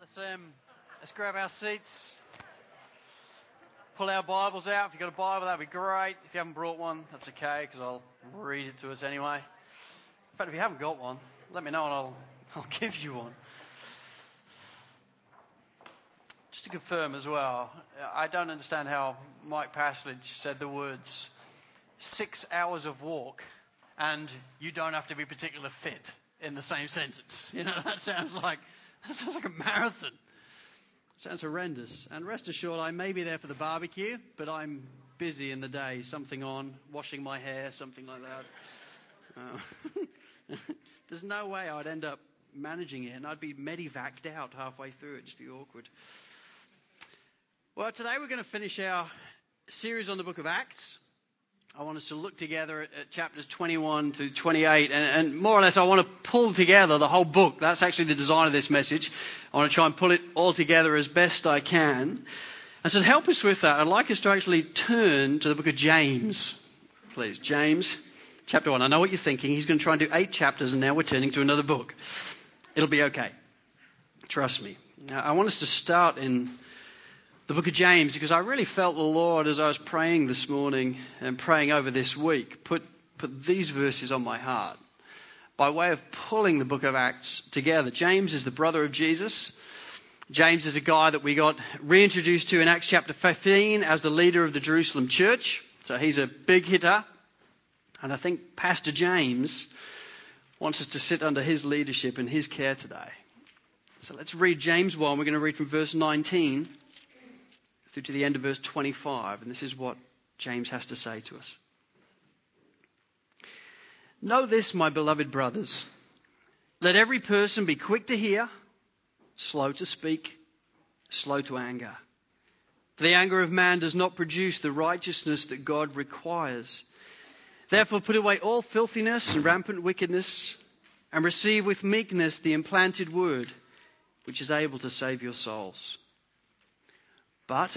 Let's um, let's grab our seats. Pull our Bibles out. If you've got a Bible, that'd be great. If you haven't brought one, that's okay because I'll read it to us anyway. In fact, if you haven't got one, let me know and I'll I'll give you one. Just to confirm as well, I don't understand how Mike Pasledge said the words six hours of walk and you don't have to be particularly fit in the same sentence. You know, that sounds like that sounds like a marathon. Sounds horrendous. And rest assured, I may be there for the barbecue, but I'm busy in the day. Something on, washing my hair, something like that. Uh, there's no way I'd end up managing it, and I'd be medevaced out halfway through. It'd just be awkward. Well, today we're going to finish our series on the book of Acts. I want us to look together at, at chapters 21 to 28, and, and, more or less, I want to pull together the whole book. That's actually the design of this message. I want to try and pull it all together as best I can. And so, to help us with that, I'd like us to actually turn to the book of James, please. James, chapter 1. I know what you're thinking. He's going to try and do eight chapters, and now we're turning to another book. It'll be okay. Trust me. Now, I want us to start in the book of James because I really felt the Lord as I was praying this morning and praying over this week put, put these verses on my heart by way of pulling the book of Acts together. James is the brother of Jesus. James is a guy that we got reintroduced to in Acts chapter 15 as the leader of the Jerusalem church. So he's a big hitter. And I think Pastor James wants us to sit under his leadership and his care today. So let's read James 1. We're going to read from verse 19 through to the end of verse 25. And this is what James has to say to us. Know this, my beloved brothers. Let every person be quick to hear, slow to speak, slow to anger. For the anger of man does not produce the righteousness that God requires. Therefore, put away all filthiness and rampant wickedness, and receive with meekness the implanted word, which is able to save your souls. But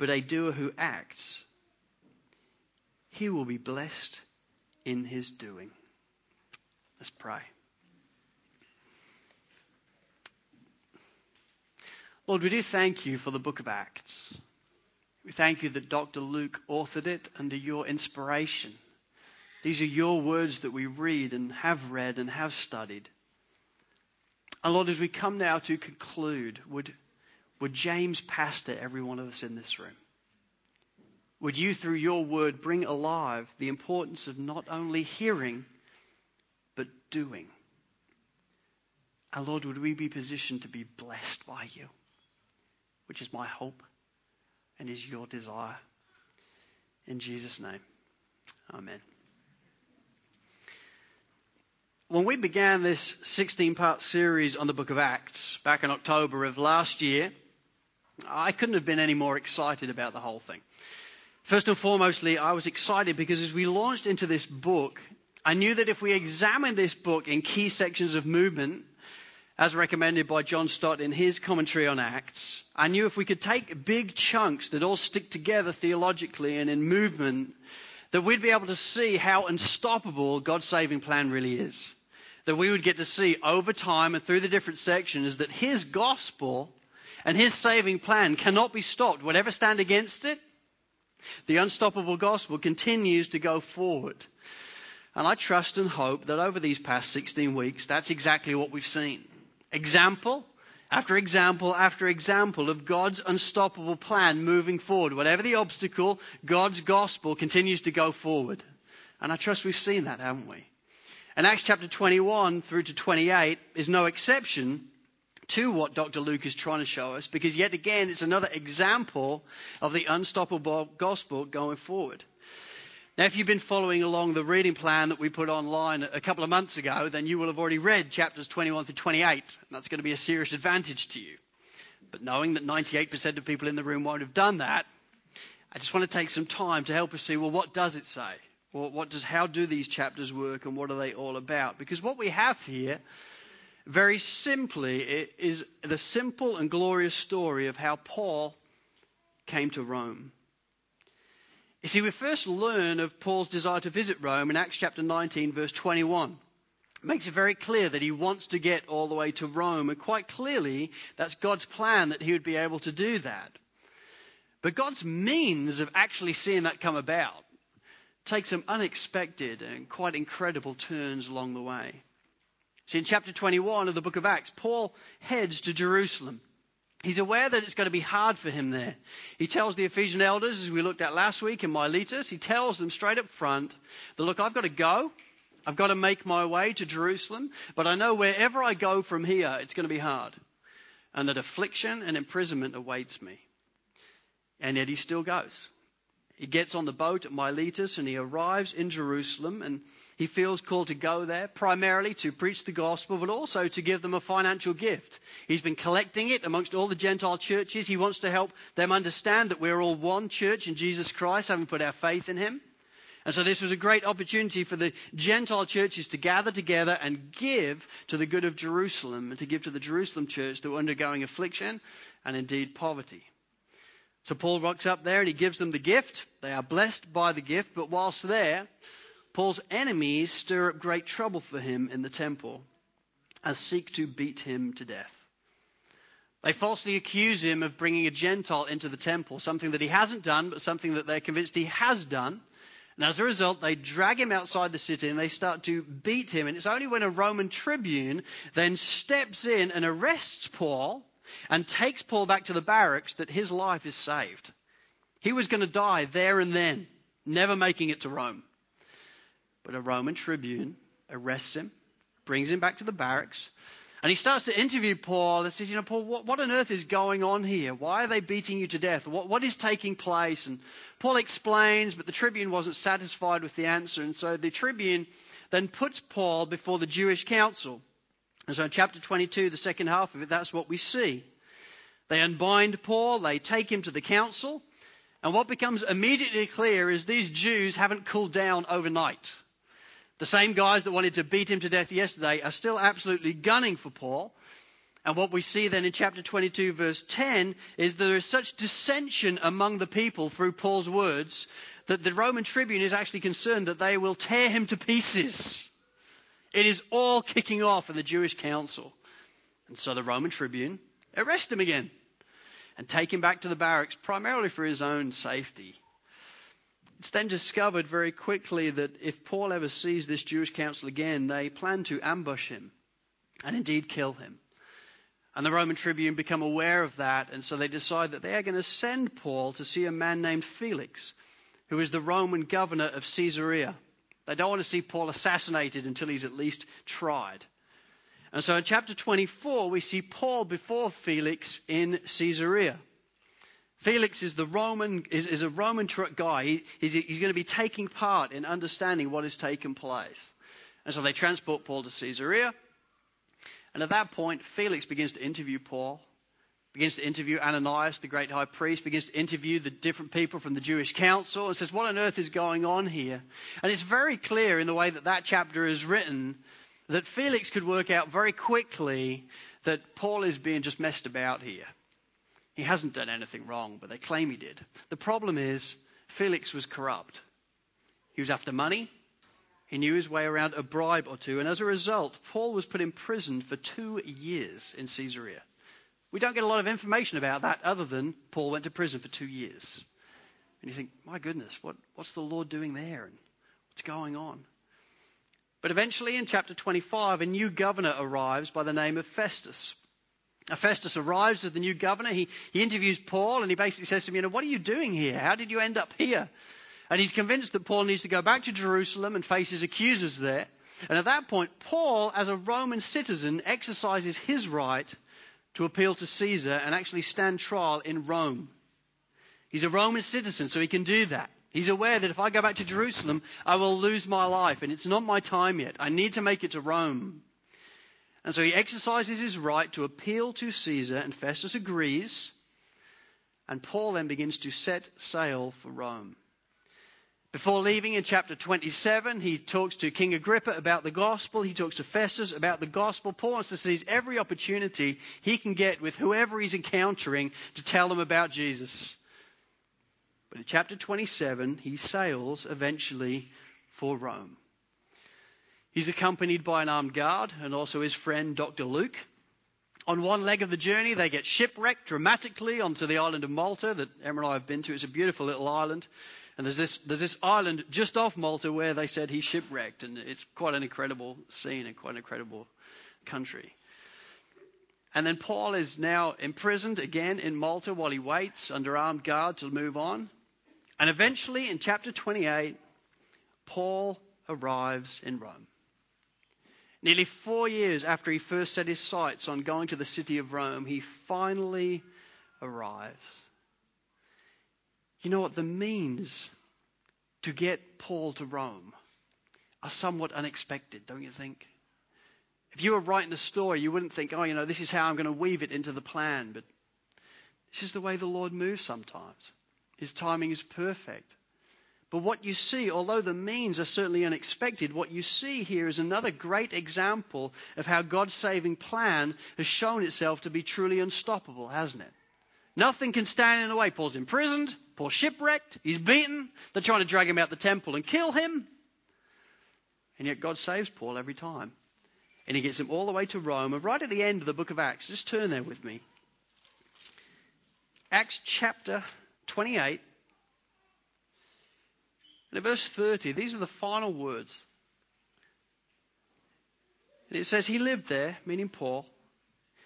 but a doer who acts, he will be blessed in his doing. Let's pray. Lord, we do thank you for the book of Acts. We thank you that Dr. Luke authored it under your inspiration. These are your words that we read and have read and have studied. And Lord, as we come now to conclude, would, would James pastor every one of us in this room? Would you, through your word, bring alive the importance of not only hearing, but doing? And Lord, would we be positioned to be blessed by you, which is my hope and is your desire. In Jesus' name, amen. When we began this 16 part series on the book of Acts back in October of last year, I couldn't have been any more excited about the whole thing. First and foremostly, I was excited because as we launched into this book, I knew that if we examined this book in key sections of movement, as recommended by John Stott in his commentary on Acts, I knew if we could take big chunks that all stick together theologically and in movement, that we'd be able to see how unstoppable God's saving plan really is that we would get to see over time and through the different sections that his gospel and his saving plan cannot be stopped. Whatever stand against it, the unstoppable gospel continues to go forward. And I trust and hope that over these past 16 weeks, that's exactly what we've seen. Example after example after example of God's unstoppable plan moving forward. Whatever the obstacle, God's gospel continues to go forward. And I trust we've seen that, haven't we? And Acts chapter 21 through to 28 is no exception to what Dr. Luke is trying to show us because yet again it's another example of the unstoppable gospel going forward. Now, if you've been following along the reading plan that we put online a couple of months ago, then you will have already read chapters 21 through 28, and that's going to be a serious advantage to you. But knowing that 98% of people in the room won't have done that, I just want to take some time to help us see well, what does it say? Well, what does, how do these chapters work and what are they all about? Because what we have here, very simply, it is the simple and glorious story of how Paul came to Rome. You see, we first learn of Paul's desire to visit Rome in Acts chapter 19, verse 21. It makes it very clear that he wants to get all the way to Rome, and quite clearly, that's God's plan that he would be able to do that. But God's means of actually seeing that come about takes some unexpected and quite incredible turns along the way. See, in chapter 21 of the book of Acts, Paul heads to Jerusalem. He's aware that it's going to be hard for him there. He tells the Ephesian elders, as we looked at last week in Miletus, he tells them straight up front that, look, I've got to go. I've got to make my way to Jerusalem, but I know wherever I go from here, it's going to be hard. And that affliction and imprisonment awaits me. And yet he still goes. He gets on the boat at Miletus and he arrives in Jerusalem and he feels called to go there primarily to preach the gospel, but also to give them a financial gift. He's been collecting it amongst all the Gentile churches. He wants to help them understand that we're all one church in Jesus Christ, having put our faith in Him. And so this was a great opportunity for the Gentile churches to gather together and give to the good of Jerusalem and to give to the Jerusalem church that were undergoing affliction and indeed poverty. So Paul rocks up there and he gives them the gift. They are blessed by the gift, but whilst there, Paul's enemies stir up great trouble for him in the temple and seek to beat him to death. They falsely accuse him of bringing a Gentile into the temple, something that he hasn't done, but something that they're convinced he has done. And as a result, they drag him outside the city and they start to beat him. And it's only when a Roman tribune then steps in and arrests Paul and takes Paul back to the barracks that his life is saved. He was going to die there and then, never making it to Rome. But a Roman tribune arrests him, brings him back to the barracks, and he starts to interview Paul and says, You know, Paul, what, what on earth is going on here? Why are they beating you to death? What, what is taking place? And Paul explains, but the tribune wasn't satisfied with the answer. And so the tribune then puts Paul before the Jewish council. And so in chapter 22, the second half of it, that's what we see. They unbind Paul, they take him to the council, and what becomes immediately clear is these Jews haven't cooled down overnight. The same guys that wanted to beat him to death yesterday are still absolutely gunning for Paul. And what we see then in chapter 22, verse 10, is that there is such dissension among the people through Paul's words that the Roman tribune is actually concerned that they will tear him to pieces. It is all kicking off in the Jewish council. And so the Roman tribune arrest him again and take him back to the barracks, primarily for his own safety. It's then discovered very quickly that if Paul ever sees this Jewish council again, they plan to ambush him and indeed kill him. And the Roman tribune become aware of that, and so they decide that they are going to send Paul to see a man named Felix, who is the Roman governor of Caesarea. They don't want to see Paul assassinated until he's at least tried. And so in chapter 24, we see Paul before Felix in Caesarea. Felix is the Roman is, is a Roman truck guy. He, he's, he's going to be taking part in understanding what has taken place. And so they transport Paul to Caesarea. And at that point, Felix begins to interview Paul, begins to interview Ananias, the great high priest, begins to interview the different people from the Jewish council, and says, What on earth is going on here? And it's very clear in the way that that chapter is written that Felix could work out very quickly that Paul is being just messed about here. He hasn't done anything wrong, but they claim he did. The problem is, Felix was corrupt. He was after money. He knew his way around a bribe or two. And as a result, Paul was put in prison for two years in Caesarea. We don't get a lot of information about that other than Paul went to prison for two years. And you think, my goodness, what, what's the Lord doing there? And what's going on? But eventually, in chapter 25, a new governor arrives by the name of Festus. Festus arrives as the new governor. He, he interviews Paul and he basically says to him, You know, what are you doing here? How did you end up here? And he's convinced that Paul needs to go back to Jerusalem and face his accusers there. And at that point, Paul, as a Roman citizen, exercises his right to appeal to Caesar and actually stand trial in Rome. He's a Roman citizen, so he can do that. He's aware that if I go back to Jerusalem, I will lose my life, and it's not my time yet. I need to make it to Rome. And so he exercises his right to appeal to Caesar, and Festus agrees. And Paul then begins to set sail for Rome. Before leaving in chapter 27, he talks to King Agrippa about the gospel. He talks to Festus about the gospel. Paul wants to seize every opportunity he can get with whoever he's encountering to tell them about Jesus. But in chapter 27, he sails eventually for Rome. He's accompanied by an armed guard and also his friend Dr. Luke. On one leg of the journey, they get shipwrecked dramatically onto the island of Malta that Emma and I have been to. It's a beautiful little island. And there's this, there's this island just off Malta where they said he shipwrecked. And it's quite an incredible scene and quite an incredible country. And then Paul is now imprisoned again in Malta while he waits under armed guard to move on. And eventually, in chapter 28, Paul arrives in Rome. Nearly four years after he first set his sights on going to the city of Rome, he finally arrives. You know what? The means to get Paul to Rome are somewhat unexpected, don't you think? If you were writing a story, you wouldn't think, oh, you know, this is how I'm going to weave it into the plan. But this is the way the Lord moves sometimes. His timing is perfect. But what you see, although the means are certainly unexpected, what you see here is another great example of how God's saving plan has shown itself to be truly unstoppable, hasn't it? Nothing can stand in the way. Paul's imprisoned, Paul's shipwrecked, he's beaten, they're trying to drag him out the temple and kill him. And yet God saves Paul every time. And he gets him all the way to Rome. And right at the end of the book of Acts, just turn there with me. Acts chapter 28. And in verse 30, these are the final words. And it says, He lived there, meaning Paul.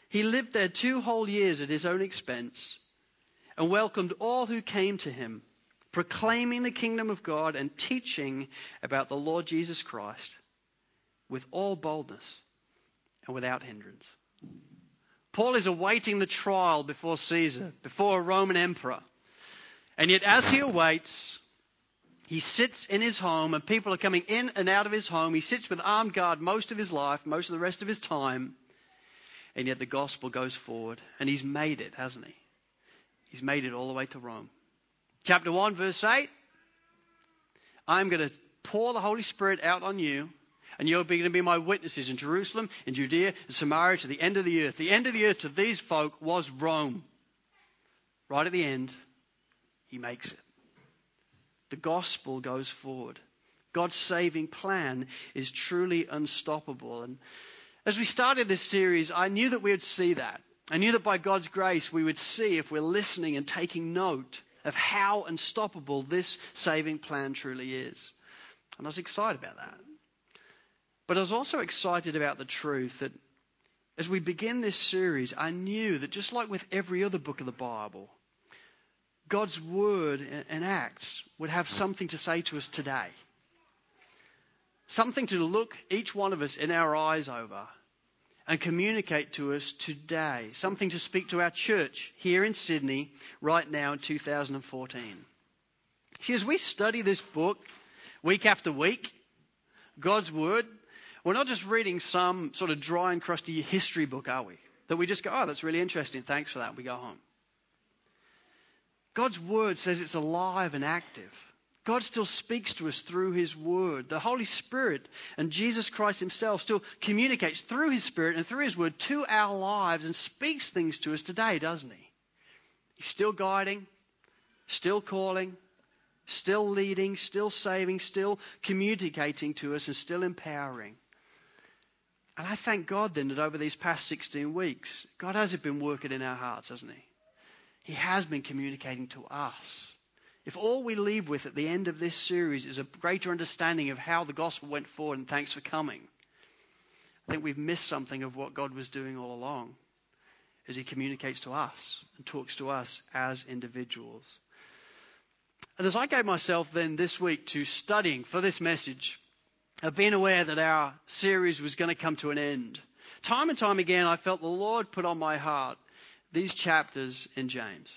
He lived there two whole years at his own expense and welcomed all who came to him, proclaiming the kingdom of God and teaching about the Lord Jesus Christ with all boldness and without hindrance. Paul is awaiting the trial before Caesar, before a Roman emperor. And yet, as he awaits, he sits in his home, and people are coming in and out of his home. He sits with armed guard most of his life, most of the rest of his time. And yet, the gospel goes forward. And he's made it, hasn't he? He's made it all the way to Rome. Chapter 1, verse 8 I'm going to pour the Holy Spirit out on you, and you're going to be my witnesses in Jerusalem, in Judea, in Samaria, to the end of the earth. The end of the earth to these folk was Rome. Right at the end, he makes it. The gospel goes forward. God's saving plan is truly unstoppable. And as we started this series, I knew that we would see that. I knew that by God's grace we would see if we're listening and taking note of how unstoppable this saving plan truly is. And I was excited about that. But I was also excited about the truth that as we begin this series, I knew that just like with every other book of the Bible, God's word and acts would have something to say to us today. Something to look each one of us in our eyes over and communicate to us today. Something to speak to our church here in Sydney right now in 2014. See, as we study this book week after week, God's Word, we're not just reading some sort of dry and crusty history book, are we? That we just go, oh, that's really interesting. Thanks for that. We go home. God's word says it's alive and active. God still speaks to us through His Word. The Holy Spirit and Jesus Christ Himself still communicates through His Spirit and through His Word to our lives and speaks things to us today, doesn't He? He's still guiding, still calling, still leading, still saving, still communicating to us, and still empowering. And I thank God then that over these past 16 weeks, God has been working in our hearts, hasn't He? He has been communicating to us. If all we leave with at the end of this series is a greater understanding of how the gospel went forward and thanks for coming, I think we've missed something of what God was doing all along as He communicates to us and talks to us as individuals. And as I gave myself then this week to studying for this message, I've been aware that our series was going to come to an end. Time and time again, I felt the Lord put on my heart these chapters in James.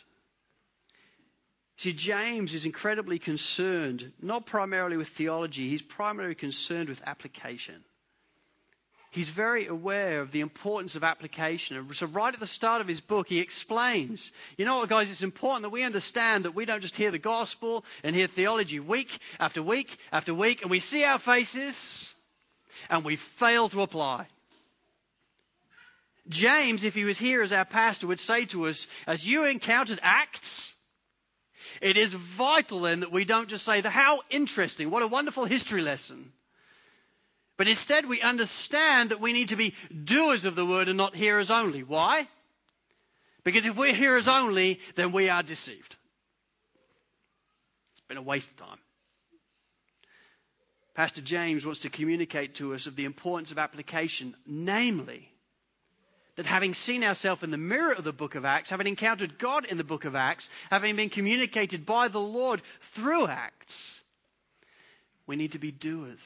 See, James is incredibly concerned, not primarily with theology, he's primarily concerned with application. He's very aware of the importance of application. So, right at the start of his book, he explains you know what, guys, it's important that we understand that we don't just hear the gospel and hear theology week after week after week, and we see our faces and we fail to apply. James, if he was here as our pastor, would say to us, as you encountered Acts, it is vital then that we don't just say, how interesting, what a wonderful history lesson. But instead, we understand that we need to be doers of the word and not hearers only. Why? Because if we're hearers only, then we are deceived. It's been a waste of time. Pastor James wants to communicate to us of the importance of application, namely, that having seen ourselves in the mirror of the book of Acts, having encountered God in the book of Acts, having been communicated by the Lord through Acts, we need to be doers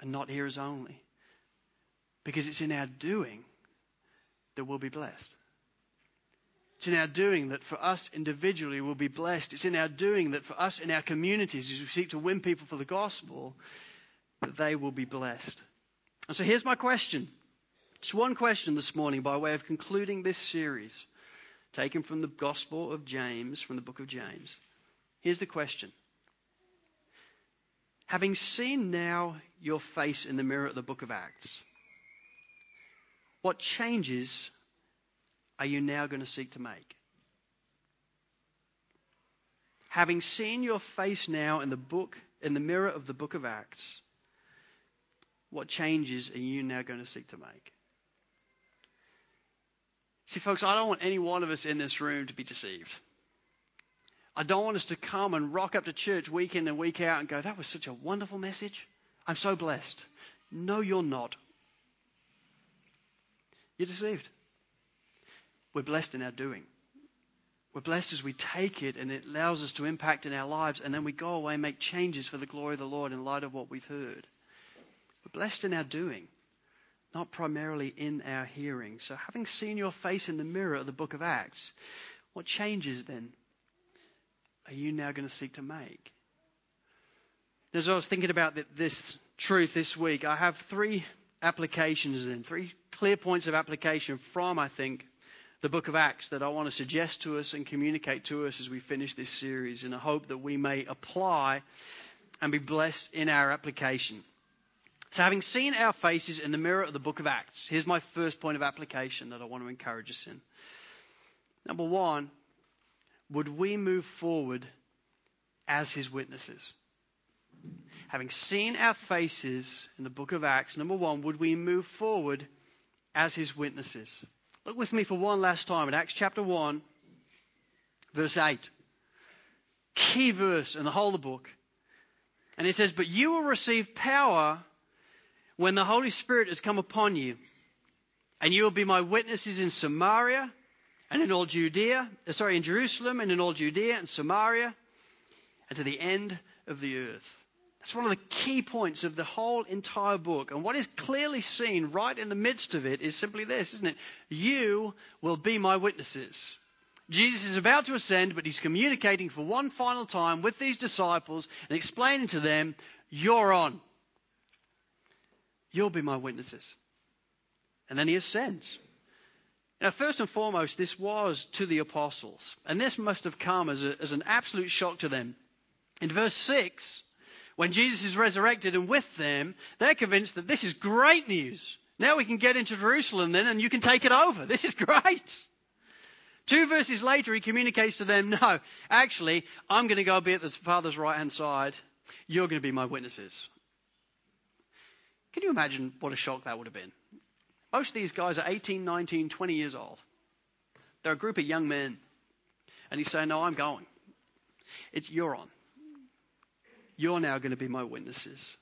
and not hearers only. Because it's in our doing that we'll be blessed. It's in our doing that for us individually we'll be blessed. It's in our doing that for us in our communities, as we seek to win people for the gospel, that they will be blessed. And so here's my question. Just one question this morning by way of concluding this series, taken from the Gospel of James, from the book of James. Here's the question Having seen now your face in the mirror of the book of Acts, what changes are you now going to seek to make? Having seen your face now in the book, in the mirror of the book of Acts, what changes are you now going to seek to make? See, folks, I don't want any one of us in this room to be deceived. I don't want us to come and rock up to church week in and week out and go, that was such a wonderful message. I'm so blessed. No, you're not. You're deceived. We're blessed in our doing. We're blessed as we take it and it allows us to impact in our lives, and then we go away and make changes for the glory of the Lord in light of what we've heard. We're blessed in our doing, not primarily in our hearing. So, having seen your face in the mirror of the book of Acts, what changes then are you now going to seek to make? As I was thinking about this truth this week, I have three applications and three clear points of application from, I think, the book of Acts that I want to suggest to us and communicate to us as we finish this series in a hope that we may apply and be blessed in our application. So, having seen our faces in the mirror of the book of Acts, here's my first point of application that I want to encourage us in. Number one, would we move forward as his witnesses? Having seen our faces in the book of Acts, number one, would we move forward as his witnesses? Look with me for one last time at Acts chapter 1, verse 8. Key verse in the whole of the book. And it says, But you will receive power when the Holy Spirit has come upon you, and you will be my witnesses in Samaria and in all Judea, uh, sorry, in Jerusalem and in all Judea and Samaria and to the end of the earth. That's one of the key points of the whole entire book. And what is clearly seen right in the midst of it is simply this, isn't it? You will be my witnesses. Jesus is about to ascend, but he's communicating for one final time with these disciples and explaining to them, You're on. You'll be my witnesses. And then he ascends. Now, first and foremost, this was to the apostles, and this must have come as, a, as an absolute shock to them. In verse 6, when Jesus is resurrected and with them, they're convinced that this is great news. Now we can get into Jerusalem then and you can take it over. This is great. Two verses later, he communicates to them, No, actually, I'm going to go be at the Father's right hand side. You're going to be my witnesses. Can you imagine what a shock that would have been? Most of these guys are 18, 19, 20 years old. They're a group of young men. And he's saying, No, I'm going. It's you're on. You're now going to be my witnesses.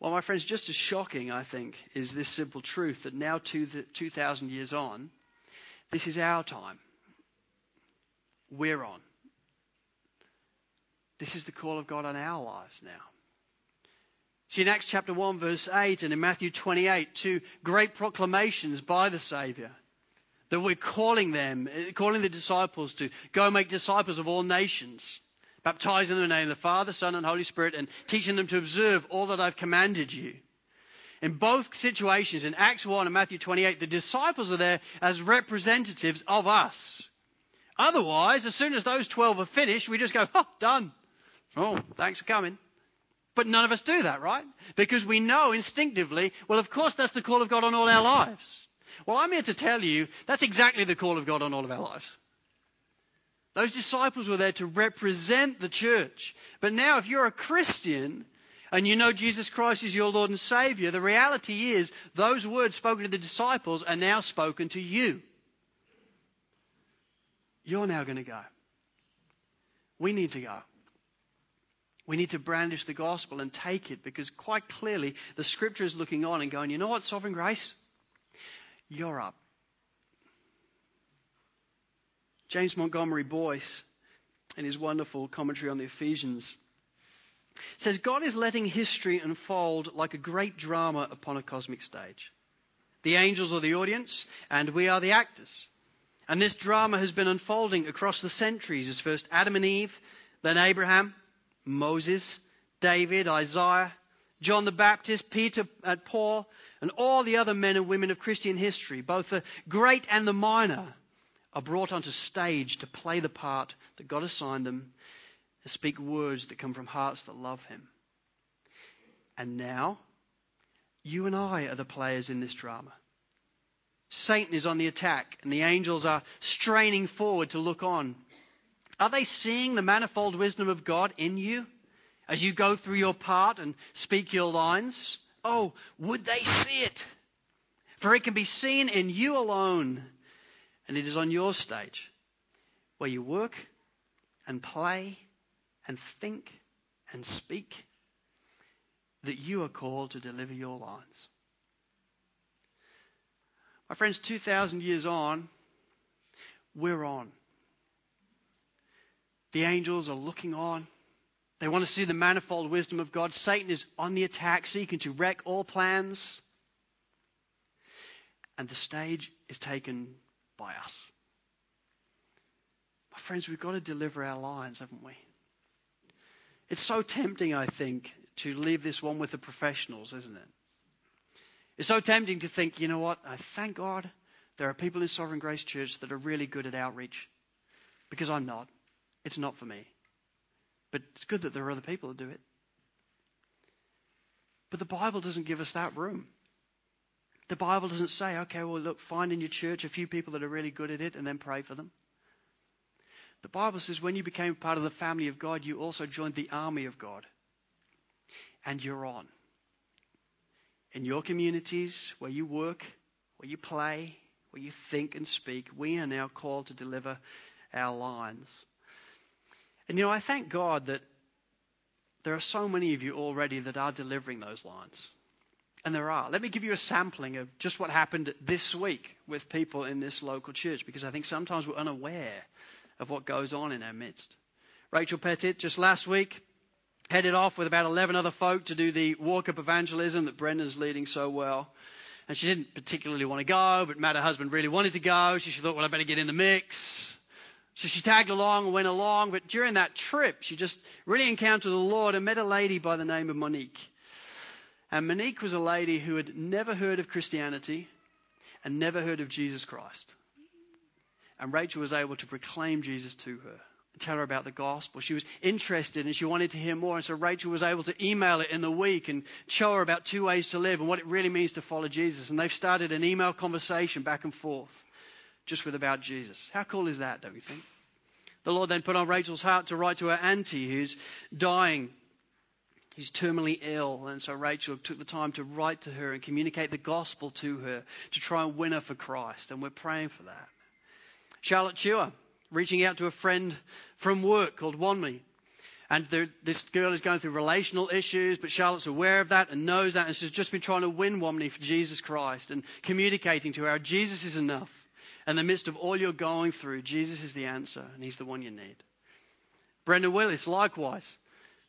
Well, my friends, just as shocking, I think, is this simple truth that now, 2,000 years on, this is our time. We're on. This is the call of God on our lives now. See, in Acts chapter 1, verse 8, and in Matthew 28, two great proclamations by the Saviour. That we're calling them, eh, calling the disciples to go make disciples of all nations, baptizing them in the name of the Father, Son, and Holy Spirit, and teaching them to observe all that I've commanded you. In both situations, in Acts 1 and Matthew 28, the disciples are there as representatives of us. Otherwise, as soon as those 12 are finished, we just go, oh, done. Oh, thanks for coming. But none of us do that, right? Because we know instinctively, well, of course, that's the call of God on all our lives. Well, I'm here to tell you that's exactly the call of God on all of our lives. Those disciples were there to represent the church. But now, if you're a Christian and you know Jesus Christ is your Lord and Savior, the reality is those words spoken to the disciples are now spoken to you. You're now going to go. We need to go. We need to brandish the gospel and take it because quite clearly the scripture is looking on and going, you know what, sovereign grace? You're up. James Montgomery Boice, in his wonderful commentary on the Ephesians, says God is letting history unfold like a great drama upon a cosmic stage. The angels are the audience, and we are the actors. And this drama has been unfolding across the centuries as first Adam and Eve, then Abraham, Moses, David, Isaiah, John the Baptist, Peter and Paul, and all the other men and women of Christian history, both the great and the minor, are brought onto stage to play the part that God assigned them and speak words that come from hearts that love Him. And now, you and I are the players in this drama. Satan is on the attack, and the angels are straining forward to look on. Are they seeing the manifold wisdom of God in you as you go through your part and speak your lines? Oh, would they see it? For it can be seen in you alone, and it is on your stage where you work and play and think and speak that you are called to deliver your lines. My friends, 2,000 years on, we're on. The angels are looking on. They want to see the manifold wisdom of God. Satan is on the attack, seeking to wreck all plans. And the stage is taken by us. My friends, we've got to deliver our lines, haven't we? It's so tempting, I think, to leave this one with the professionals, isn't it? It's so tempting to think, you know what? I thank God there are people in Sovereign Grace Church that are really good at outreach because I'm not. It's not for me. But it's good that there are other people that do it. But the Bible doesn't give us that room. The Bible doesn't say, okay, well, look, find in your church a few people that are really good at it and then pray for them. The Bible says when you became part of the family of God, you also joined the army of God. And you're on. In your communities, where you work, where you play, where you think and speak, we are now called to deliver our lines. And you know, I thank God that there are so many of you already that are delivering those lines. And there are. Let me give you a sampling of just what happened this week with people in this local church because I think sometimes we're unaware of what goes on in our midst. Rachel Pettit, just last week, headed off with about 11 other folk to do the walk up evangelism that Brendan's leading so well. And she didn't particularly want to go, but Matt, her husband, really wanted to go. So she thought, well, I better get in the mix. So she tagged along and went along, but during that trip, she just really encountered the Lord and met a lady by the name of Monique. And Monique was a lady who had never heard of Christianity and never heard of Jesus Christ. And Rachel was able to proclaim Jesus to her tell her about the gospel. She was interested and she wanted to hear more. And so Rachel was able to email it in the week and show her about two ways to live and what it really means to follow Jesus. And they've started an email conversation back and forth just with about Jesus. How cool is that, don't you think? The Lord then put on Rachel's heart to write to her auntie who's dying. He's terminally ill, and so Rachel took the time to write to her and communicate the gospel to her to try and win her for Christ, and we're praying for that. Charlotte Chua, reaching out to a friend from work called Wanmi. And this girl is going through relational issues, but Charlotte's aware of that and knows that, and she's just been trying to win Wanmi for Jesus Christ and communicating to her Jesus is enough. In the midst of all you're going through, Jesus is the answer, and He's the one you need. Brendan Willis, likewise,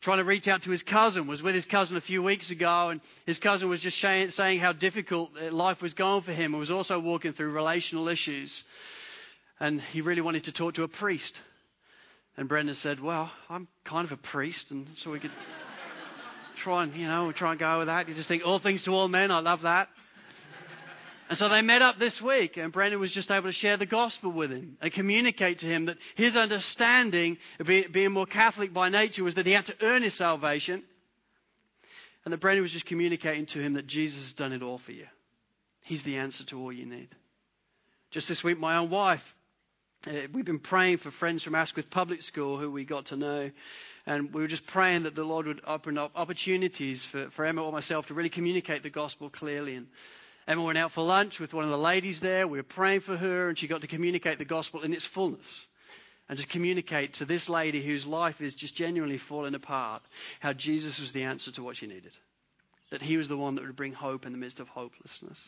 trying to reach out to his cousin, was with his cousin a few weeks ago, and his cousin was just saying how difficult uh, life was going for him and was also walking through relational issues. And he really wanted to talk to a priest. And Brendan said, Well, I'm kind of a priest, and so we could try and, you know, try and go with that. You just think, all things to all men, I love that. And so they met up this week, and Brendan was just able to share the gospel with him and communicate to him that his understanding being more Catholic by nature was that he had to earn his salvation, and that Brendan was just communicating to him that Jesus has done it all for you. He's the answer to all you need. Just this week, my own wife, uh, we've been praying for friends from Asquith Public School who we got to know. And we were just praying that the Lord would open up opportunities for, for Emma or myself to really communicate the gospel clearly. And Emma went out for lunch with one of the ladies there. We were praying for her, and she got to communicate the gospel in its fullness. And to communicate to this lady whose life is just genuinely falling apart how Jesus was the answer to what she needed. That he was the one that would bring hope in the midst of hopelessness.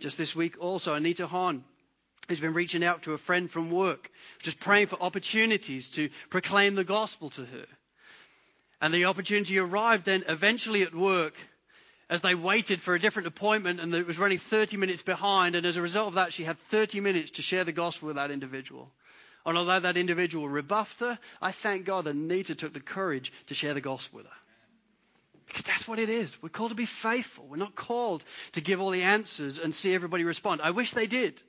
Just this week, also, Anita Hahn has been reaching out to a friend from work, just praying for opportunities to proclaim the gospel to her. And the opportunity arrived then eventually at work as they waited for a different appointment and it was running 30 minutes behind. And as a result of that, she had 30 minutes to share the gospel with that individual. And although that individual rebuffed her, I thank God that Anita took the courage to share the gospel with her. Because that's what it is. We're called to be faithful. We're not called to give all the answers and see everybody respond. I wish they did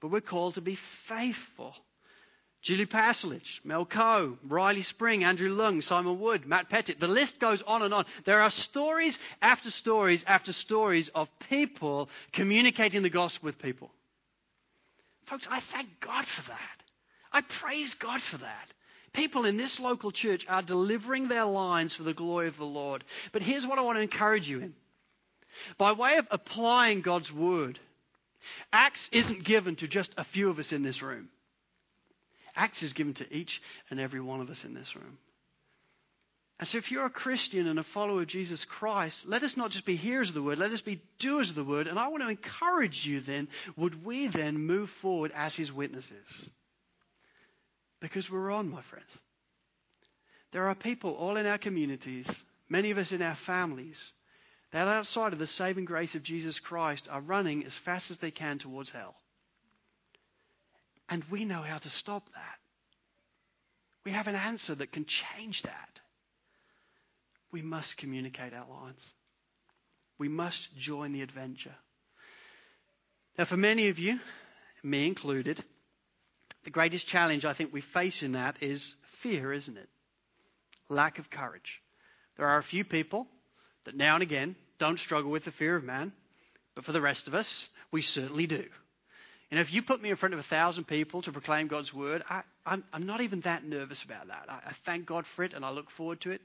but we're called to be faithful. Julie Paslich, Mel Coe, Riley Spring, Andrew Lung, Simon Wood, Matt Pettit. The list goes on and on. There are stories after stories after stories of people communicating the gospel with people. Folks, I thank God for that. I praise God for that. People in this local church are delivering their lines for the glory of the Lord. But here's what I want to encourage you in. By way of applying God's word, Acts isn't given to just a few of us in this room. Acts is given to each and every one of us in this room. And so, if you're a Christian and a follower of Jesus Christ, let us not just be hearers of the word, let us be doers of the word. And I want to encourage you then, would we then move forward as his witnesses? Because we're on, my friends. There are people all in our communities, many of us in our families, that outside of the saving grace of Jesus Christ are running as fast as they can towards hell. And we know how to stop that. We have an answer that can change that. We must communicate our lines. We must join the adventure. Now, for many of you, me included, the greatest challenge I think we face in that is fear, isn't it? Lack of courage. There are a few people that now and again don't struggle with the fear of man, but for the rest of us, we certainly do. And if you put me in front of a thousand people to proclaim God's word, I, am not even that nervous about that. I, I thank God for it and I look forward to it.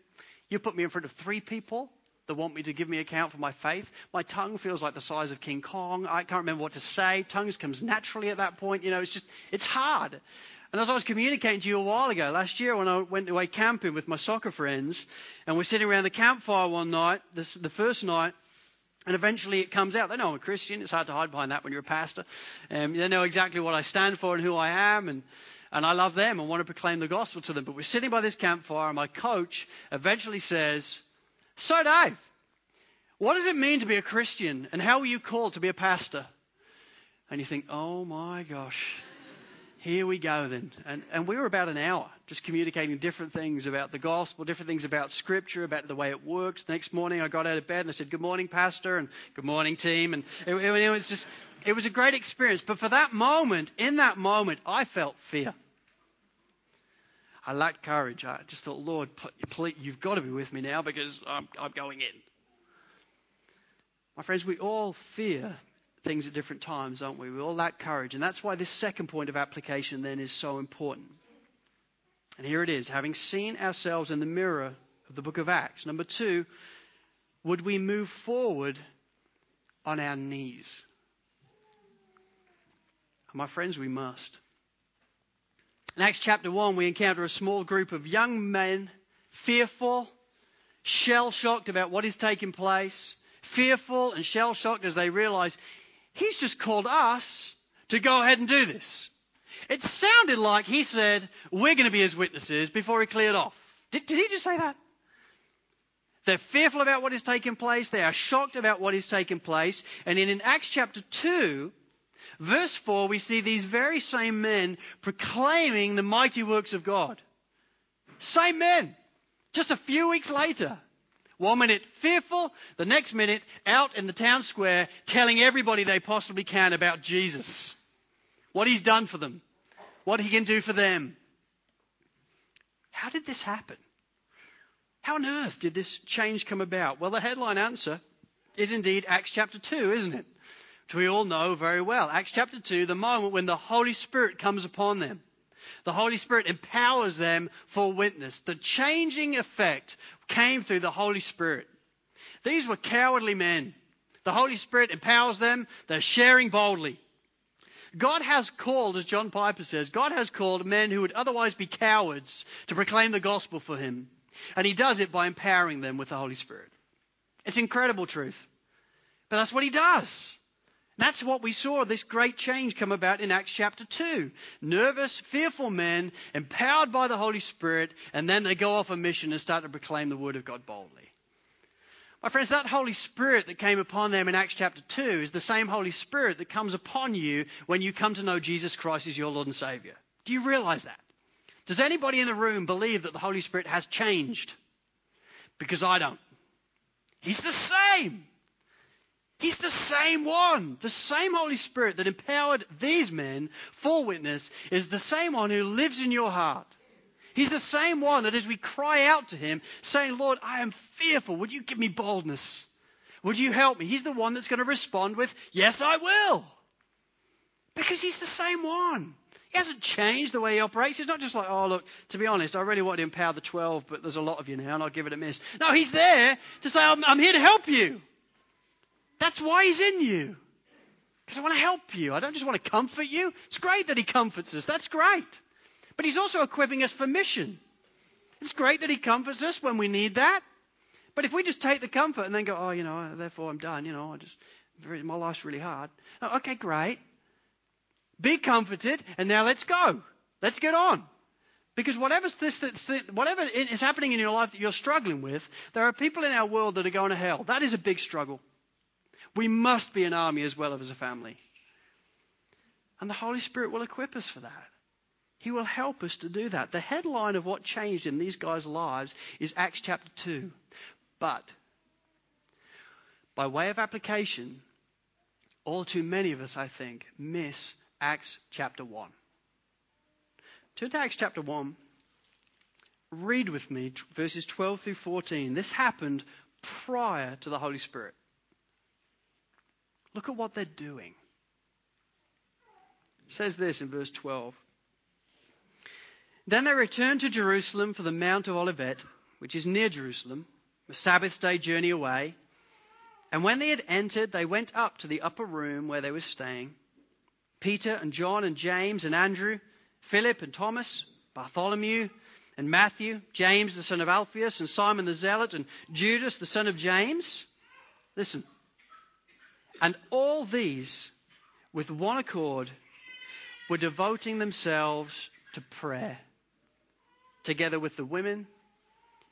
You put me in front of three people that want me to give me account for my faith. My tongue feels like the size of King Kong. I can't remember what to say. Tongues comes naturally at that point. You know, it's just, it's hard. And as I was communicating to you a while ago, last year when I went away camping with my soccer friends, and we're sitting around the campfire one night, this, the first night, and eventually it comes out. They know I'm a Christian. It's hard to hide behind that when you're a pastor. Um, they know exactly what I stand for and who I am, and, and I love them and want to proclaim the gospel to them. But we're sitting by this campfire, and my coach eventually says, So, Dave, what does it mean to be a Christian, and how are you called to be a pastor? And you think, oh my gosh. Here we go then. And, and we were about an hour just communicating different things about the gospel, different things about scripture, about the way it works. The next morning I got out of bed and I said, Good morning, Pastor, and good morning, team. And it, it, it was just, it was a great experience. But for that moment, in that moment, I felt fear. I lacked courage. I just thought, Lord, please, you've got to be with me now because I'm, I'm going in. My friends, we all fear things at different times, aren't we? We all lack courage. And that's why this second point of application then is so important. And here it is having seen ourselves in the mirror of the book of Acts. Number two, would we move forward on our knees? And my friends, we must. In Acts chapter 1, we encounter a small group of young men, fearful, shell shocked about what is taking place, fearful and shell shocked as they realize He's just called us to go ahead and do this. It sounded like he said, We're going to be his witnesses before he cleared off. Did, did he just say that? They're fearful about what is taking place. They are shocked about what is taking place. And in, in Acts chapter 2, verse 4, we see these very same men proclaiming the mighty works of God. Same men. Just a few weeks later. One minute fearful, the next minute out in the town square telling everybody they possibly can about Jesus. What he's done for them. What he can do for them. How did this happen? How on earth did this change come about? Well, the headline answer is indeed Acts chapter 2, isn't it? Which we all know very well. Acts chapter 2, the moment when the Holy Spirit comes upon them. The Holy Spirit empowers them for witness. The changing effect came through the Holy Spirit. These were cowardly men. The Holy Spirit empowers them. They're sharing boldly. God has called, as John Piper says, God has called men who would otherwise be cowards to proclaim the gospel for him. And he does it by empowering them with the Holy Spirit. It's incredible truth. But that's what he does. That's what we saw this great change come about in Acts chapter 2. Nervous, fearful men, empowered by the Holy Spirit, and then they go off a mission and start to proclaim the word of God boldly. My friends, that Holy Spirit that came upon them in Acts chapter 2 is the same Holy Spirit that comes upon you when you come to know Jesus Christ as your Lord and Savior. Do you realize that? Does anybody in the room believe that the Holy Spirit has changed? Because I don't. He's the same. He's the same one. The same Holy Spirit that empowered these men for witness is the same one who lives in your heart. He's the same one that as we cry out to him, saying, Lord, I am fearful. Would you give me boldness? Would you help me? He's the one that's going to respond with, Yes, I will. Because he's the same one. He hasn't changed the way he operates. He's not just like, oh, look, to be honest, I really want to empower the 12, but there's a lot of you now, and I'll give it a miss. No, he's there to say, I'm, I'm here to help you. That's why he's in you. Because I want to help you. I don't just want to comfort you. It's great that he comforts us. That's great. But he's also equipping us for mission. It's great that he comforts us when we need that. But if we just take the comfort and then go, oh, you know, therefore I'm done, you know, I just, my life's really hard. Oh, okay, great. Be comforted, and now let's go. Let's get on. Because whatever, this, whatever is happening in your life that you're struggling with, there are people in our world that are going to hell. That is a big struggle. We must be an army as well as a family. And the Holy Spirit will equip us for that. He will help us to do that. The headline of what changed in these guys' lives is Acts chapter 2. But, by way of application, all too many of us, I think, miss Acts chapter 1. Turn to Acts chapter 1. Read with me verses 12 through 14. This happened prior to the Holy Spirit. Look at what they're doing. It says this in verse 12. Then they returned to Jerusalem for the Mount of Olivet, which is near Jerusalem, a Sabbath day journey away. And when they had entered, they went up to the upper room where they were staying. Peter and John and James and Andrew, Philip and Thomas, Bartholomew and Matthew, James the son of Alphaeus and Simon the Zealot and Judas the son of James. Listen, and all these, with one accord, were devoting themselves to prayer, together with the women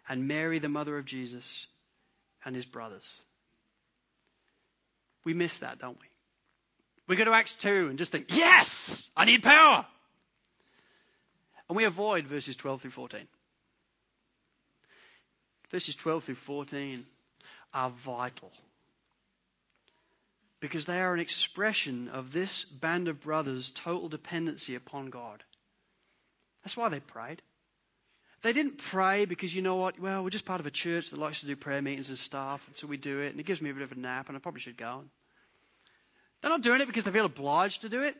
and Mary, the mother of Jesus, and his brothers. We miss that, don't we? We go to Acts 2 and just think, yes, I need power. And we avoid verses 12 through 14. Verses 12 through 14 are vital because they are an expression of this band of brothers' total dependency upon God. That's why they prayed. They didn't pray because, you know what, well, we're just part of a church that likes to do prayer meetings and stuff, and so we do it, and it gives me a bit of a nap, and I probably should go. They're not doing it because they feel obliged to do it.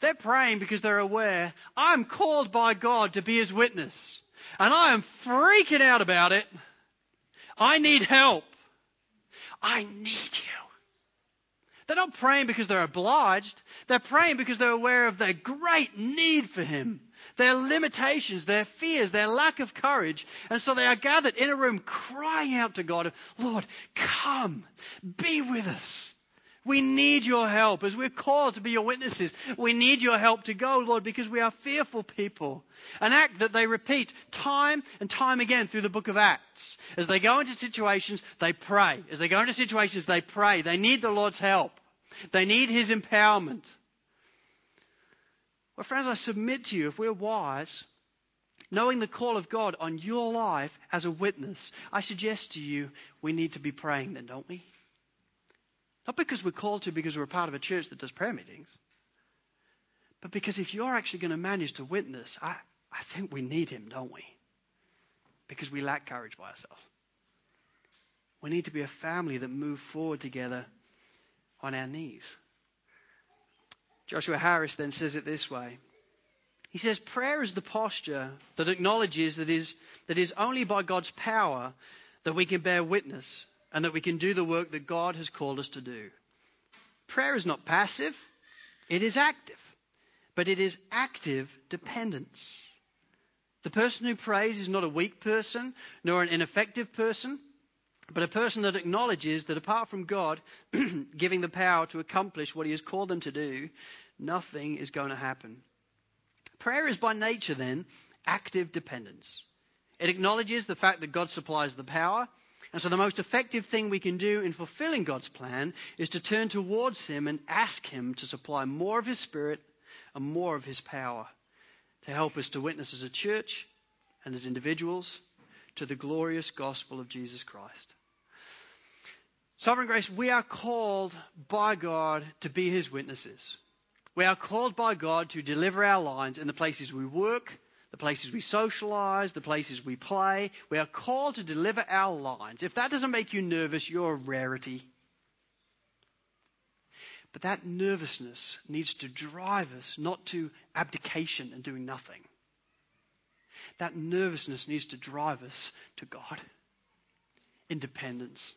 They're praying because they're aware, I'm called by God to be his witness, and I am freaking out about it. I need help. I need you. They're not praying because they're obliged. They're praying because they're aware of their great need for Him, their limitations, their fears, their lack of courage. And so they are gathered in a room crying out to God, Lord, come, be with us. We need your help as we're called to be your witnesses. We need your help to go, Lord, because we are fearful people. An act that they repeat time and time again through the book of Acts. As they go into situations, they pray. As they go into situations, they pray. They need the Lord's help. They need His empowerment. Well, friends, I submit to you, if we're wise, knowing the call of God on your life as a witness, I suggest to you we need to be praying then, don't we? Not because we're called to because we're part of a church that does prayer meetings, but because if you're actually going to manage to witness, I, I think we need him, don't we? Because we lack courage by ourselves. We need to be a family that move forward together on our knees. Joshua Harris then says it this way. He says, Prayer is the posture that acknowledges that is, that is only by God's power that we can bear witness and that we can do the work that God has called us to do. Prayer is not passive, it is active, but it is active dependence. The person who prays is not a weak person nor an ineffective person, but a person that acknowledges that apart from God giving the power to accomplish what He has called them to do, nothing is going to happen. Prayer is by nature, then, active dependence. It acknowledges the fact that God supplies the power. And so, the most effective thing we can do in fulfilling God's plan is to turn towards Him and ask Him to supply more of His Spirit and more of His power to help us to witness as a church and as individuals to the glorious gospel of Jesus Christ. Sovereign Grace, we are called by God to be His witnesses. We are called by God to deliver our lines in the places we work, the places we socialize, the places we play. We are called to deliver our lines. If that doesn't make you nervous, you're a rarity. But that nervousness needs to drive us not to abdication and doing nothing. That nervousness needs to drive us to God. Independence.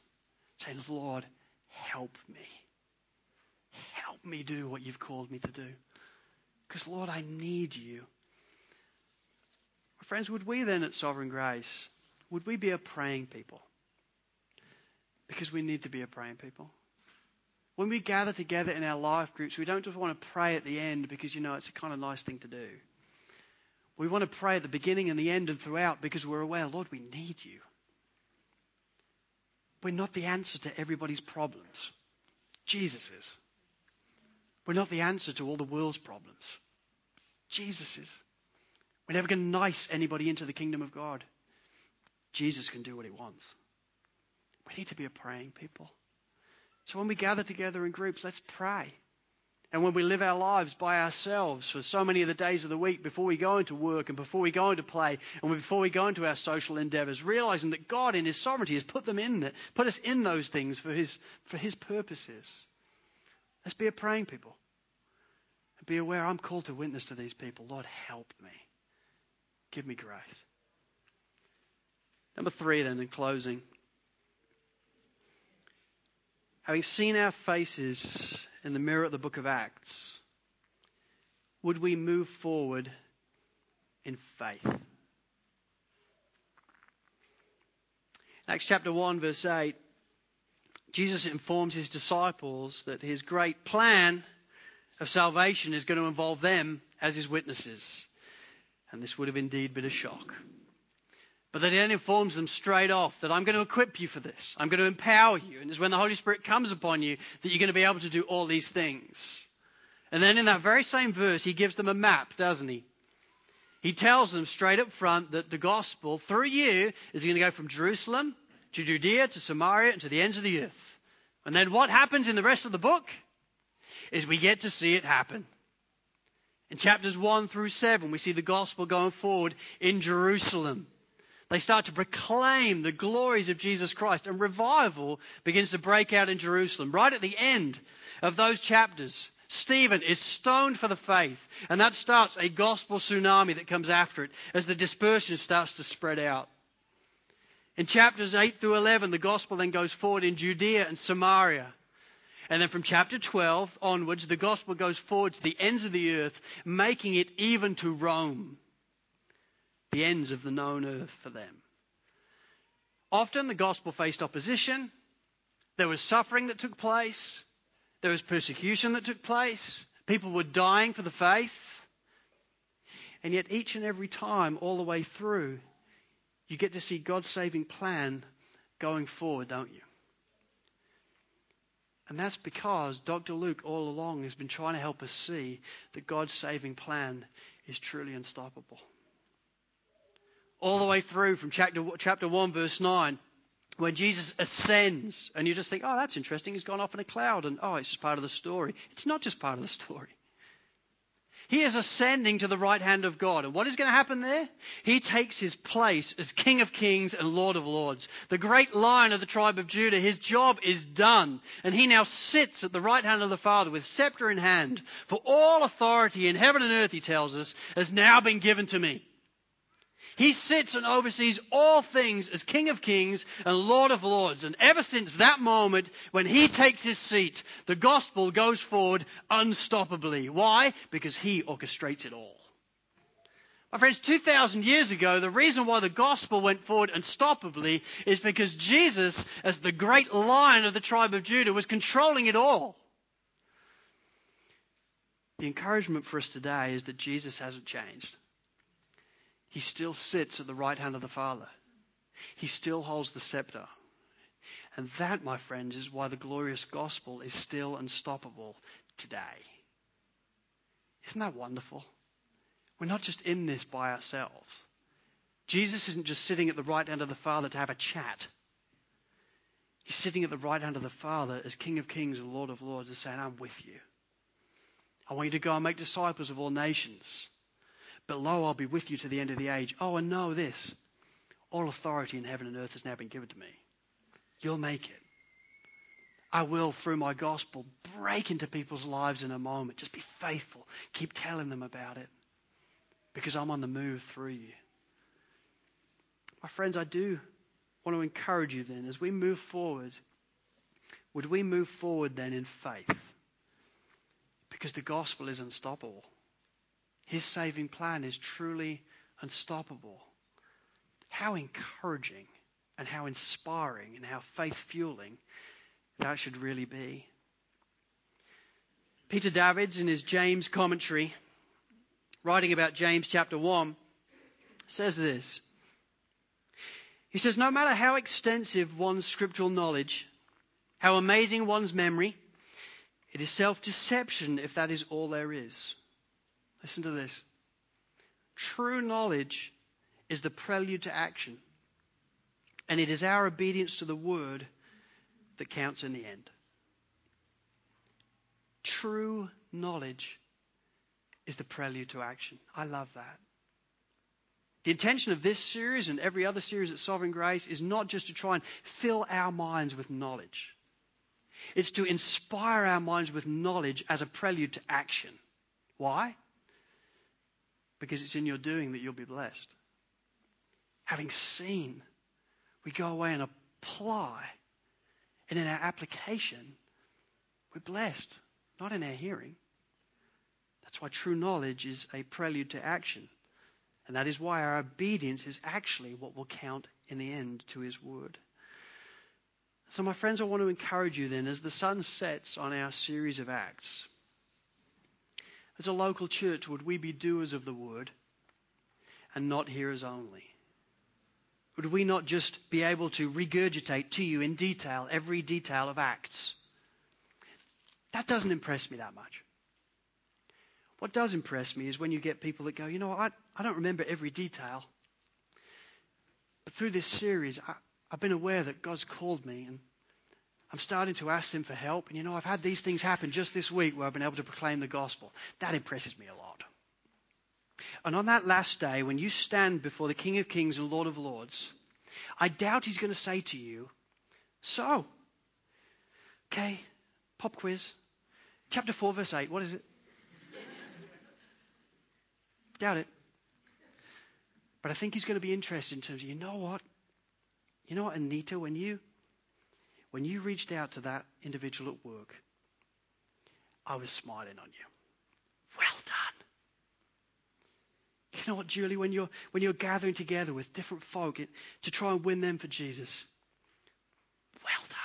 Saying, Lord, help me. Help me do what you've called me to do. Because, Lord, I need you. Friends, would we then at Sovereign Grace, would we be a praying people? Because we need to be a praying people. When we gather together in our life groups, we don't just want to pray at the end because, you know, it's a kind of nice thing to do. We want to pray at the beginning and the end and throughout because we're aware, Lord, we need you. We're not the answer to everybody's problems. Jesus is. We're not the answer to all the world's problems. Jesus is. We're never going to nice anybody into the kingdom of God. Jesus can do what he wants. We need to be a praying people. So when we gather together in groups, let's pray. And when we live our lives by ourselves for so many of the days of the week before we go into work and before we go into play and before we go into our social endeavors, realizing that God in His sovereignty has put them in there, put us in those things for His, for His purposes. Let's be a praying people. And be aware I'm called to witness to these people. Lord, help me. Give me grace. Number three, then, in closing. Having seen our faces in the mirror of the book of Acts, would we move forward in faith? Acts chapter 1, verse 8 Jesus informs his disciples that his great plan of salvation is going to involve them as his witnesses. And this would have indeed been a shock. But then he informs them straight off that I'm going to equip you for this. I'm going to empower you. And it's when the Holy Spirit comes upon you that you're going to be able to do all these things. And then in that very same verse, he gives them a map, doesn't he? He tells them straight up front that the gospel through you is going to go from Jerusalem to Judea, to Samaria, and to the ends of the earth. And then what happens in the rest of the book is we get to see it happen. In chapters 1 through 7, we see the gospel going forward in Jerusalem. They start to proclaim the glories of Jesus Christ, and revival begins to break out in Jerusalem. Right at the end of those chapters, Stephen is stoned for the faith, and that starts a gospel tsunami that comes after it as the dispersion starts to spread out. In chapters 8 through 11, the gospel then goes forward in Judea and Samaria. And then from chapter 12 onwards, the gospel goes forward to the ends of the earth, making it even to Rome, the ends of the known earth for them. Often the gospel faced opposition. There was suffering that took place. There was persecution that took place. People were dying for the faith. And yet, each and every time, all the way through, you get to see God's saving plan going forward, don't you? And that's because Dr. Luke all along has been trying to help us see that God's saving plan is truly unstoppable. All the way through from chapter, chapter 1, verse 9, when Jesus ascends, and you just think, oh, that's interesting, he's gone off in a cloud, and oh, it's just part of the story. It's not just part of the story. He is ascending to the right hand of God. And what is going to happen there? He takes his place as King of Kings and Lord of Lords. The great lion of the tribe of Judah, his job is done. And he now sits at the right hand of the Father with scepter in hand. For all authority in heaven and earth, he tells us, has now been given to me. He sits and oversees all things as King of Kings and Lord of Lords. And ever since that moment, when he takes his seat, the gospel goes forward unstoppably. Why? Because he orchestrates it all. My friends, 2,000 years ago, the reason why the gospel went forward unstoppably is because Jesus, as the great lion of the tribe of Judah, was controlling it all. The encouragement for us today is that Jesus hasn't changed he still sits at the right hand of the Father. He still holds the scepter. And that, my friends, is why the glorious gospel is still unstoppable today. Isn't that wonderful? We're not just in this by ourselves. Jesus isn't just sitting at the right hand of the Father to have a chat. He's sitting at the right hand of the Father as King of Kings and Lord of Lords and saying, I'm with you. I want you to go and make disciples of all nations. But lo, I'll be with you to the end of the age. Oh, and know this all authority in heaven and earth has now been given to me. You'll make it. I will, through my gospel, break into people's lives in a moment. Just be faithful. Keep telling them about it because I'm on the move through you. My friends, I do want to encourage you then as we move forward. Would we move forward then in faith? Because the gospel is unstoppable. His saving plan is truly unstoppable. How encouraging and how inspiring and how faith fueling that should really be. Peter Davids, in his James commentary, writing about James chapter 1, says this. He says, No matter how extensive one's scriptural knowledge, how amazing one's memory, it is self deception if that is all there is. Listen to this. True knowledge is the prelude to action, and it is our obedience to the word that counts in the end. True knowledge is the prelude to action. I love that. The intention of this series and every other series at Sovereign Grace is not just to try and fill our minds with knowledge. It's to inspire our minds with knowledge as a prelude to action. Why? Because it's in your doing that you'll be blessed. Having seen, we go away and apply. And in our application, we're blessed, not in our hearing. That's why true knowledge is a prelude to action. And that is why our obedience is actually what will count in the end to His word. So, my friends, I want to encourage you then, as the sun sets on our series of Acts, as a local church, would we be doers of the word and not hearers only? Would we not just be able to regurgitate to you in detail every detail of Acts? That doesn't impress me that much. What does impress me is when you get people that go, you know, I, I don't remember every detail. But through this series, I, I've been aware that God's called me and I'm starting to ask him for help. And you know, I've had these things happen just this week where I've been able to proclaim the gospel. That impresses me a lot. And on that last day, when you stand before the King of Kings and Lord of Lords, I doubt he's going to say to you, So, okay, pop quiz. Chapter 4, verse 8, what is it? doubt it. But I think he's going to be interested in terms of, you know what? You know what, Anita, when you when you reached out to that individual at work, I was smiling on you. Well done. You know what, Julie, when you're, when you're gathering together with different folk to try and win them for Jesus, well done.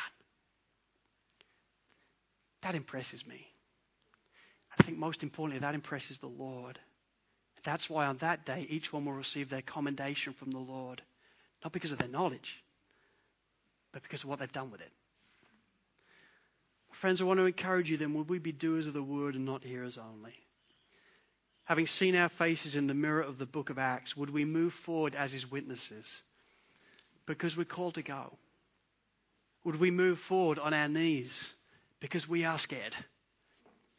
that impresses me. I think most importantly, that impresses the Lord. That's why on that day, each one will receive their commendation from the Lord, not because of their knowledge, but because of what they've done with it. Friends, I want to encourage you then, would we be doers of the word and not hearers only? Having seen our faces in the mirror of the book of Acts, would we move forward as his witnesses? Because we're called to go. Would we move forward on our knees? Because we are scared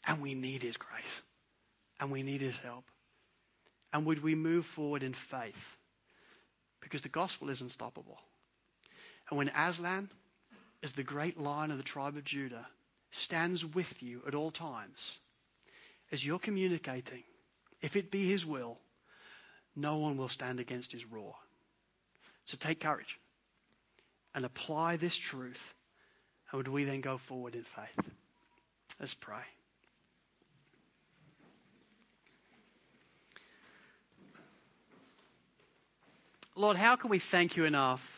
and we need his grace and we need his help. And would we move forward in faith? Because the gospel is unstoppable. And when Aslan, as the great lion of the tribe of Judah, stands with you at all times, as you're communicating, if it be his will, no one will stand against his roar. So take courage and apply this truth. And would we then go forward in faith? Let's pray. Lord, how can we thank you enough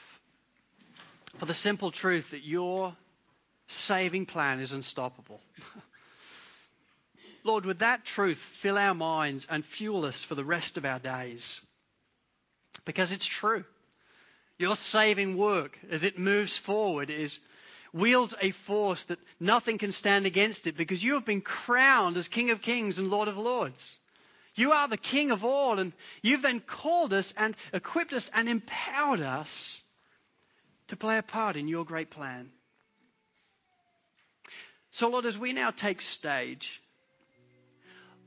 for the simple truth that your saving plan is unstoppable? Lord, would that truth fill our minds and fuel us for the rest of our days? Because it's true. Your saving work, as it moves forward, is wields a force that nothing can stand against it because you have been crowned as King of Kings and Lord of Lords. You are the King of all, and you've then called us and equipped us and empowered us to play a part in your great plan. So, Lord, as we now take stage,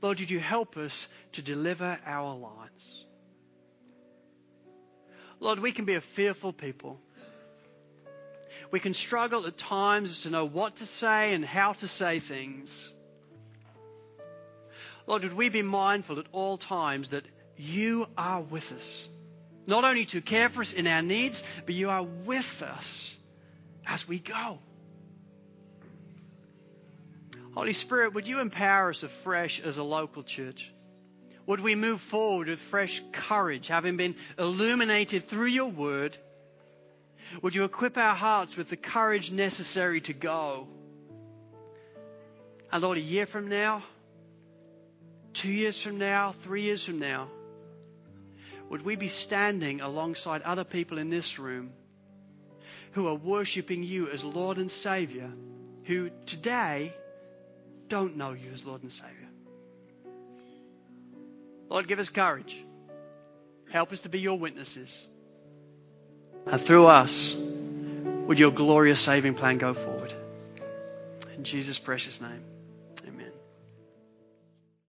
Lord, did you help us to deliver our lines? Lord, we can be a fearful people. We can struggle at times to know what to say and how to say things. Lord, would we be mindful at all times that you are with us? Not only to care for us in our needs, but you are with us as we go. Holy Spirit, would you empower us afresh as a local church? Would we move forward with fresh courage, having been illuminated through your word? Would you equip our hearts with the courage necessary to go? And Lord, a year from now, two years from now, three years from now, would we be standing alongside other people in this room who are worshiping you as Lord and Savior, who today don't know you as Lord and Savior? Lord, give us courage. Help us to be your witnesses. And through us, would your glorious saving plan go forward? In Jesus' precious name.